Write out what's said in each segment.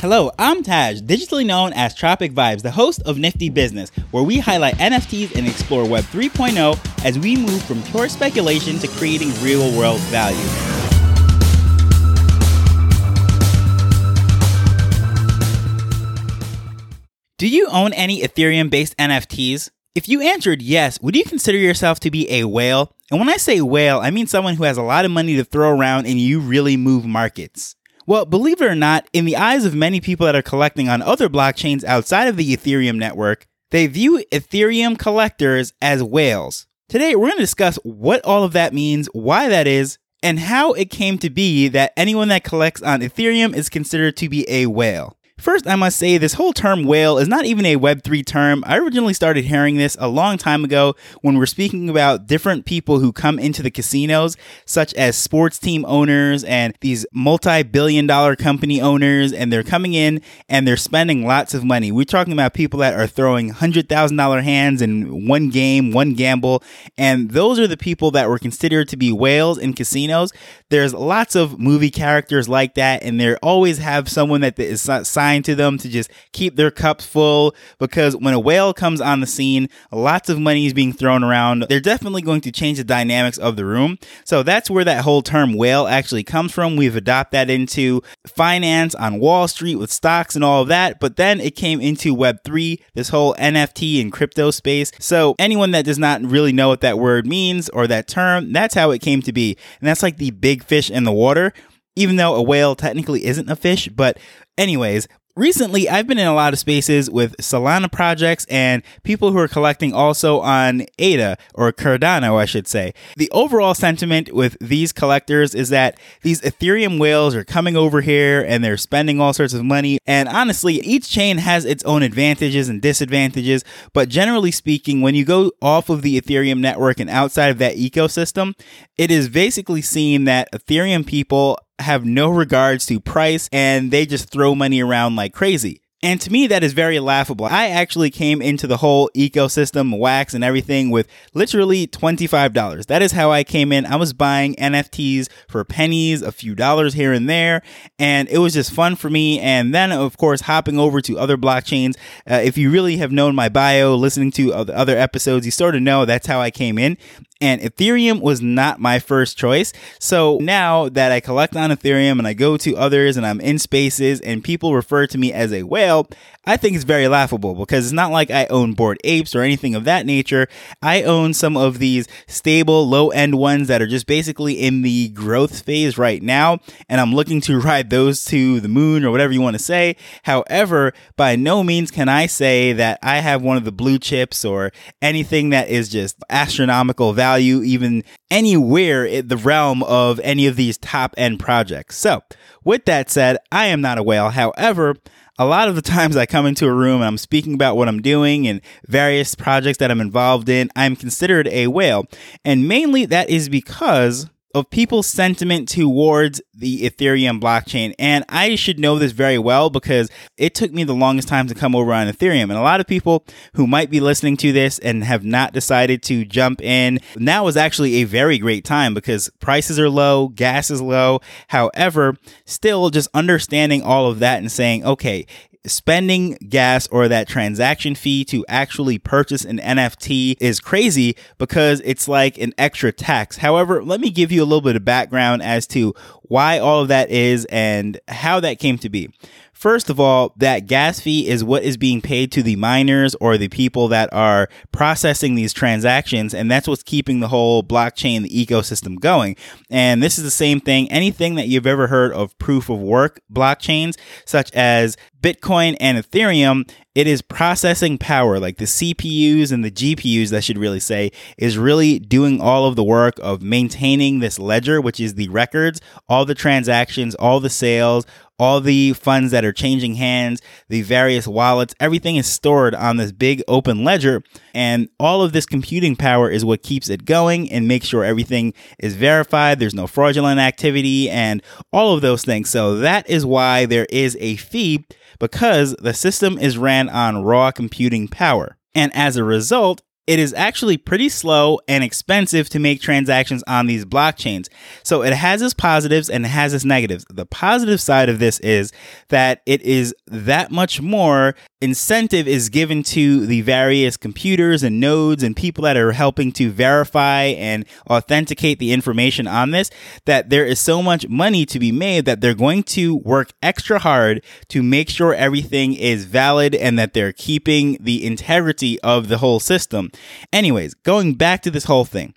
Hello, I'm Taj, digitally known as Tropic Vibes, the host of Nifty Business, where we highlight NFTs and explore Web 3.0 as we move from pure speculation to creating real world value. Do you own any Ethereum based NFTs? If you answered yes, would you consider yourself to be a whale? And when I say whale, I mean someone who has a lot of money to throw around and you really move markets. Well, believe it or not, in the eyes of many people that are collecting on other blockchains outside of the Ethereum network, they view Ethereum collectors as whales. Today, we're going to discuss what all of that means, why that is, and how it came to be that anyone that collects on Ethereum is considered to be a whale. First, I must say this whole term whale is not even a Web3 term. I originally started hearing this a long time ago when we're speaking about different people who come into the casinos, such as sports team owners and these multi billion dollar company owners, and they're coming in and they're spending lots of money. We're talking about people that are throwing $100,000 hands in one game, one gamble, and those are the people that were considered to be whales in casinos. There's lots of movie characters like that, and they always have someone that is signed to them to just keep their cups full because when a whale comes on the scene, lots of money is being thrown around. They're definitely going to change the dynamics of the room. So that's where that whole term whale actually comes from. We've adopted that into finance on Wall Street with stocks and all of that. But then it came into Web3, this whole NFT and crypto space. So anyone that does not really know what that word means or that term, that's how it came to be. And that's like the big fish in the water even though a whale technically isn't a fish. But, anyways, recently I've been in a lot of spaces with Solana projects and people who are collecting also on ADA or Cardano, I should say. The overall sentiment with these collectors is that these Ethereum whales are coming over here and they're spending all sorts of money. And honestly, each chain has its own advantages and disadvantages. But generally speaking, when you go off of the Ethereum network and outside of that ecosystem, it is basically seen that Ethereum people have no regards to price and they just throw money around like crazy. And to me, that is very laughable. I actually came into the whole ecosystem, wax and everything with literally $25. That is how I came in. I was buying NFTs for pennies, a few dollars here and there. And it was just fun for me. And then, of course, hopping over to other blockchains. Uh, if you really have known my bio, listening to other episodes, you sort of know that's how I came in and Ethereum was not my first choice. So now that I collect on Ethereum and I go to others and I'm in spaces and people refer to me as a whale, I think it's very laughable because it's not like I own Bored Apes or anything of that nature. I own some of these stable, low end ones that are just basically in the growth phase right now, and I'm looking to ride those to the moon or whatever you want to say. However, by no means can I say that I have one of the blue chips or anything that is just astronomical value value even anywhere in the realm of any of these top end projects. So, with that said, I am not a whale. However, a lot of the times I come into a room and I'm speaking about what I'm doing and various projects that I'm involved in, I'm considered a whale. And mainly that is because of people's sentiment towards the Ethereum blockchain. And I should know this very well because it took me the longest time to come over on Ethereum. And a lot of people who might be listening to this and have not decided to jump in, now is actually a very great time because prices are low, gas is low. However, still just understanding all of that and saying, okay, spending gas or that transaction fee to actually purchase an NFT is crazy because it's like an extra tax. However, let me give you a little bit of background as to why all of that is and how that came to be. First of all, that gas fee is what is being paid to the miners or the people that are processing these transactions. And that's what's keeping the whole blockchain, the ecosystem going. And this is the same thing. Anything that you've ever heard of proof of work blockchains, such as Bitcoin and Ethereum, it is processing power, like the CPUs and the GPUs, that should really say, is really doing all of the work of maintaining this ledger, which is the records, all the transactions, all the sales, all the funds that are changing hands, the various wallets, everything is stored on this big open ledger. And all of this computing power is what keeps it going and makes sure everything is verified. There's no fraudulent activity and all of those things. So that is why there is a fee because the system is ran on raw computing power. And as a result, it is actually pretty slow and expensive to make transactions on these blockchains. So it has its positives and it has its negatives. The positive side of this is that it is that much more incentive is given to the various computers and nodes and people that are helping to verify and authenticate the information on this that there is so much money to be made that they're going to work extra hard to make sure everything is valid and that they're keeping the integrity of the whole system. Anyways, going back to this whole thing.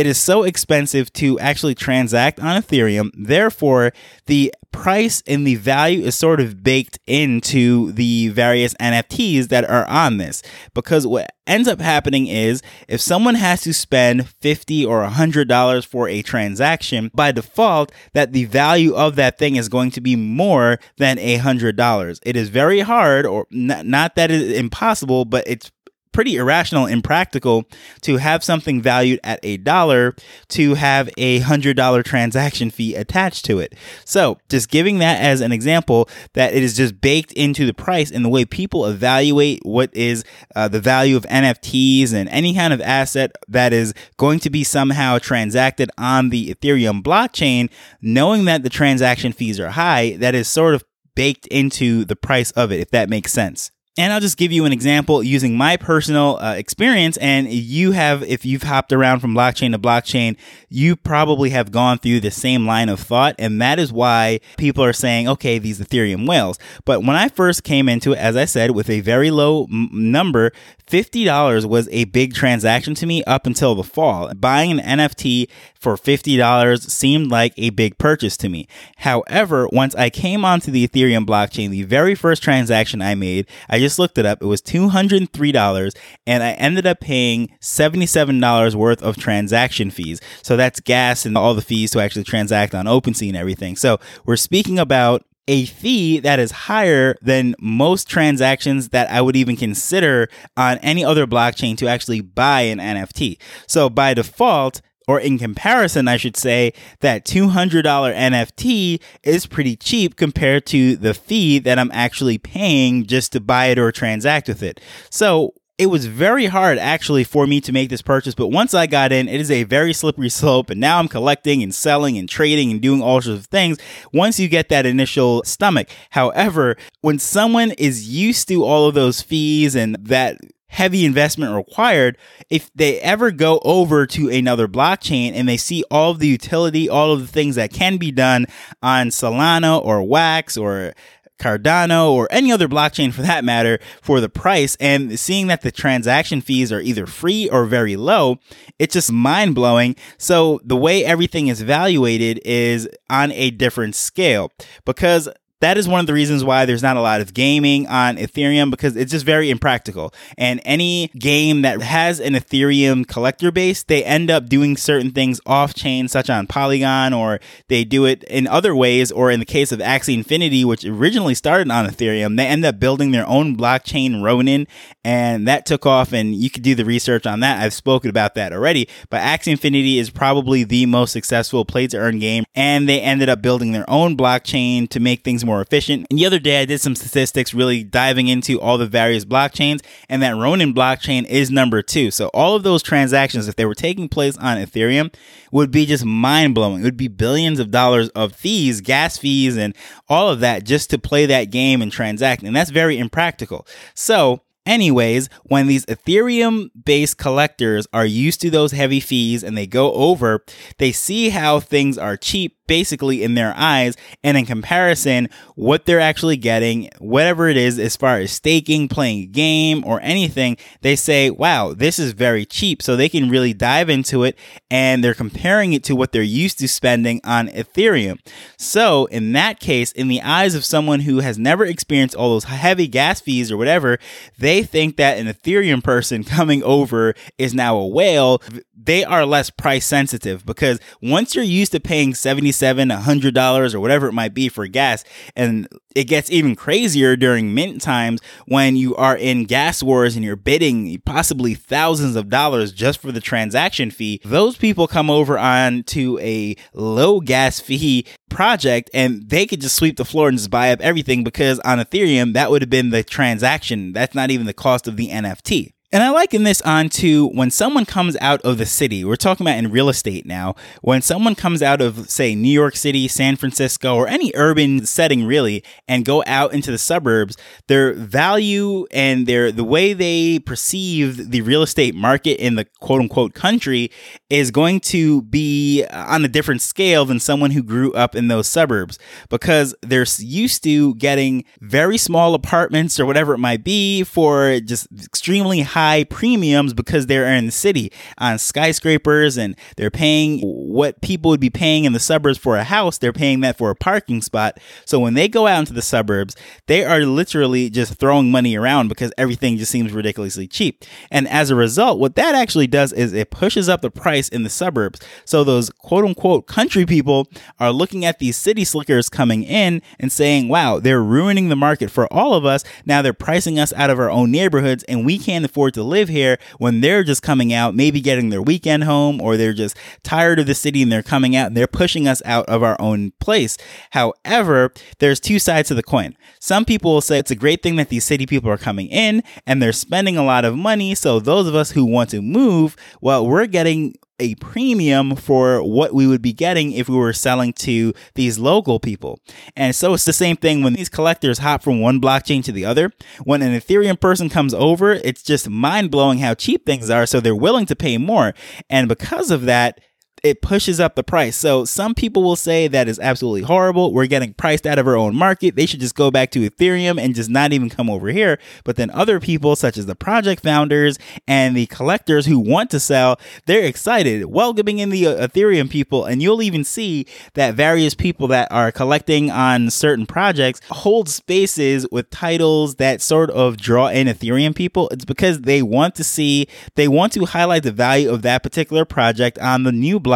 It is so expensive to actually transact on Ethereum. Therefore, the price and the value is sort of baked into the various NFTs that are on this. Because what ends up happening is if someone has to spend 50 or $100 for a transaction, by default, that the value of that thing is going to be more than $100. It is very hard, or not, not that it's impossible, but it's pretty irrational and impractical to have something valued at a dollar to have a hundred dollar transaction fee attached to it. So just giving that as an example that it is just baked into the price and the way people evaluate what is uh, the value of NFTs and any kind of asset that is going to be somehow transacted on the Ethereum blockchain, knowing that the transaction fees are high, that is sort of baked into the price of it, if that makes sense. And I'll just give you an example using my personal uh, experience. And you have, if you've hopped around from blockchain to blockchain, you probably have gone through the same line of thought. And that is why people are saying, okay, these Ethereum whales. But when I first came into it, as I said, with a very low m- number, $50 was a big transaction to me up until the fall. Buying an NFT for $50 seemed like a big purchase to me. However, once I came onto the Ethereum blockchain, the very first transaction I made, I just looked it up. It was $203 and I ended up paying $77 worth of transaction fees. So that's gas and all the fees to actually transact on OpenSea and everything. So we're speaking about a fee that is higher than most transactions that I would even consider on any other blockchain to actually buy an NFT. So by default, or in comparison, I should say, that $200 NFT is pretty cheap compared to the fee that I'm actually paying just to buy it or transact with it. So it was very hard actually for me to make this purchase, but once I got in, it is a very slippery slope. And now I'm collecting and selling and trading and doing all sorts of things once you get that initial stomach. However, when someone is used to all of those fees and that heavy investment required if they ever go over to another blockchain and they see all of the utility all of the things that can be done on solana or wax or Cardano or any other blockchain for that matter for the price and seeing that the transaction fees are either free or very low, it's just mind blowing. So the way everything is evaluated is on a different scale because that is one of the reasons why there's not a lot of gaming on Ethereum because it's just very impractical. And any game that has an Ethereum collector base, they end up doing certain things off chain, such on Polygon, or they do it in other ways. Or in the case of Axie Infinity, which originally started on Ethereum, they end up building their own blockchain, Ronin, and that took off. And you could do the research on that. I've spoken about that already. But Axie Infinity is probably the most successful play to earn game, and they ended up building their own blockchain to make things more efficient. And the other day, I did some statistics really diving into all the various blockchains, and that Ronin blockchain is number two. So all of those transactions, if they were taking place on Ethereum, would be just mind blowing. It would be billions of dollars of fees, gas fees, and all of that just to play that game and transact. And that's very impractical. So Anyways, when these Ethereum based collectors are used to those heavy fees and they go over, they see how things are cheap basically in their eyes. And in comparison, what they're actually getting, whatever it is, as far as staking, playing a game, or anything, they say, wow, this is very cheap. So they can really dive into it and they're comparing it to what they're used to spending on Ethereum. So in that case, in the eyes of someone who has never experienced all those heavy gas fees or whatever, they think that an Ethereum person coming over is now a whale they are less price sensitive because once you're used to paying 77 $100 or whatever it might be for gas and it gets even crazier during mint times when you are in gas wars and you're bidding possibly thousands of dollars just for the transaction fee. Those people come over on to a low gas fee project and they could just sweep the floor and just buy up everything because on ethereum that would have been the transaction. That's not even the cost of the nft And I liken this on to when someone comes out of the city, we're talking about in real estate now, when someone comes out of, say, New York City, San Francisco, or any urban setting really, and go out into the suburbs, their value and their the way they perceive the real estate market in the quote unquote country is going to be on a different scale than someone who grew up in those suburbs. Because they're used to getting very small apartments or whatever it might be for just extremely high high premiums because they're in the city on skyscrapers and they're paying what people would be paying in the suburbs for a house. They're paying that for a parking spot. So when they go out into the suburbs, they are literally just throwing money around because everything just seems ridiculously cheap. And as a result, what that actually does is it pushes up the price in the suburbs. So those quote unquote country people are looking at these city slickers coming in and saying, wow, they're ruining the market for all of us. Now they're pricing us out of our own neighborhoods and we can't afford afford to live here when they're just coming out, maybe getting their weekend home, or they're just tired of the city and they're coming out and they're pushing us out of our own place. However, there's two sides to the coin. Some people will say it's a great thing that these city people are coming in and they're spending a lot of money. So those of us who want to move, well, we're getting a premium for what we would be getting if we were selling to these local people. And so it's the same thing when these collectors hop from one blockchain to the other. When an Ethereum person comes over, it's just mind blowing how cheap things are. So they're willing to pay more. And because of that, it pushes up the price. So some people will say that is absolutely horrible. We're getting priced out of our own market. They should just go back to Ethereum and just not even come over here. But then other people, such as the project founders and the collectors who want to sell, they're excited, welcoming in the uh, Ethereum people. And you'll even see that various people that are collecting on certain projects hold spaces with titles that sort of draw in Ethereum people. It's because they want to see, they want to highlight the value of that particular project on the new blockchain.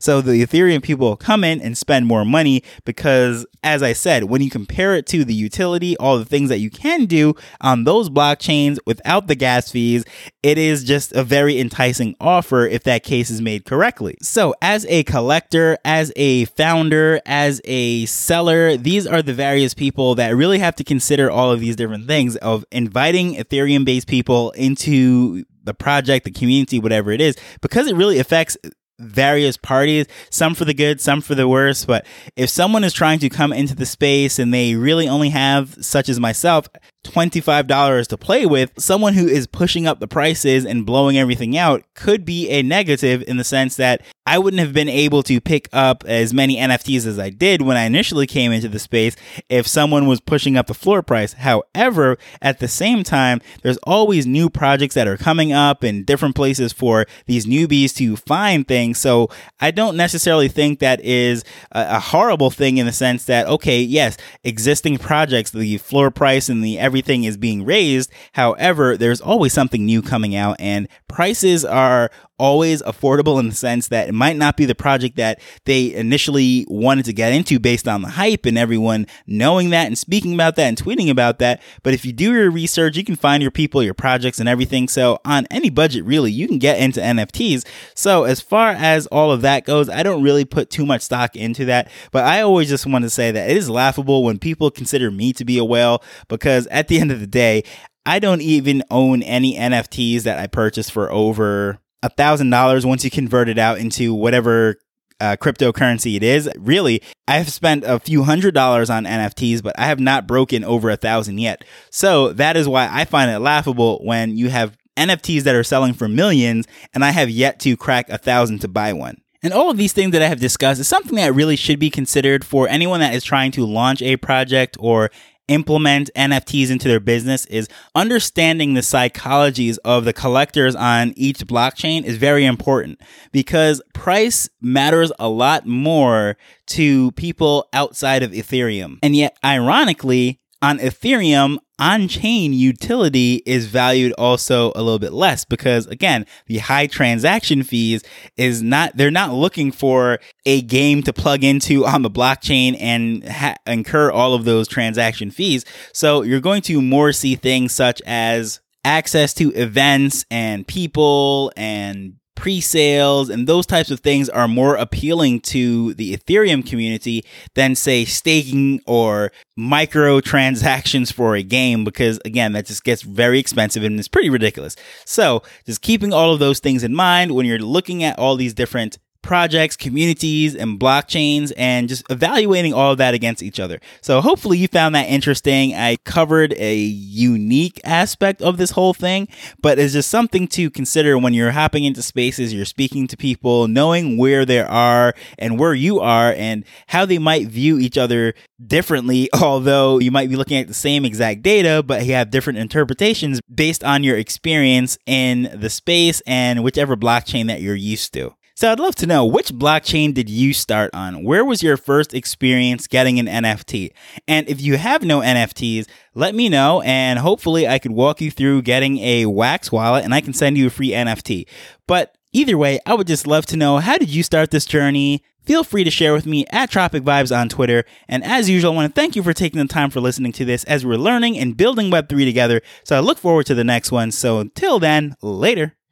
So the Ethereum people come in and spend more money because, as I said, when you compare it to the utility, all the things that you can do on those blockchains without the gas fees, it is just a very enticing offer if that case is made correctly. So, as a collector, as a founder, as a seller, these are the various people that really have to consider all of these different things of inviting Ethereum based people into the project, the community, whatever it is, because it really affects various parties, some for the good, some for the worse. But if someone is trying to come into the space and they really only have, such as myself, $25 to play with, someone who is pushing up the prices and blowing everything out could be a negative in the sense that I wouldn't have been able to pick up as many NFTs as I did when I initially came into the space if someone was pushing up the floor price. However, at the same time, there's always new projects that are coming up in different places for these newbies to find things. So I don't necessarily think that is a, horrible thing in the sense that, okay, yes, existing projects, the floor price and the everything is being raised. However, there's always something new coming out and prices are always affordable in the sense that it might not be the project that they initially wanted to get into based on the hype and everyone knowing that and speaking about that and tweeting about that. But if you do your research, you can find your people, your projects, and everything. So, on any budget, really, you can get into NFTs. So, as far as all of that goes, I don't really put too much stock into that. But I always just want to say that it is laughable when people consider me to be a whale because at the end of the day, I don't even own any NFTs that I purchased for over a thousand dollars once you convert it out into whatever uh, cryptocurrency it is. Really, I've spent a few hundred dollars on NFTs, but I have not broken over a thousand yet. So that is why I find it laughable when you have NFTs that are selling for millions and I have yet to crack a thousand to buy one. And all of these things that I have discussed is something that really should be considered for anyone that is trying to launch a project or implement NFTs into their business is understanding the psychologies of the collectors on each blockchain is very important because price matters a lot more to people outside of Ethereum. And yet, ironically, on Ethereum, on chain utility is valued also a little bit less because again, the high transaction fees is not, they're not looking for a game to plug into on the blockchain and ha- incur all of those transaction fees. So you're going to more see things such as access to events and people and pre sales and those types of things are more appealing to the Ethereum community than, say, staking or micro transactions for a game because, again, that just gets very expensive and it's pretty ridiculous. So, just keeping all of those things in mind when you're looking at all these different projects, communities, and blockchains, and just evaluating all of that against each other. So hopefully you found that interesting. I covered a unique aspect of this whole thing, but it's just something to consider when you're hopping into spaces, you're speaking to people, knowing where they are and where you are and how they might view each other differently, although you might be looking at the same exact data, but you have different interpretations based on your experience in the space and whichever blockchain that you're used to. So I'd love to know which blockchain did you start on? Where was your first experience getting an NFT? And if you have no NFTs, let me know and hopefully I could walk you through getting a Wax wallet and I can send you a free NFT. But either way, I would just love to know how did you start this journey? Feel free to share with me at Tropic Vibes on Twitter. And as usual, I want to thank you for taking the time for listening to this as we're learning and building Web3 together. So I look forward to the next one. So until then, later.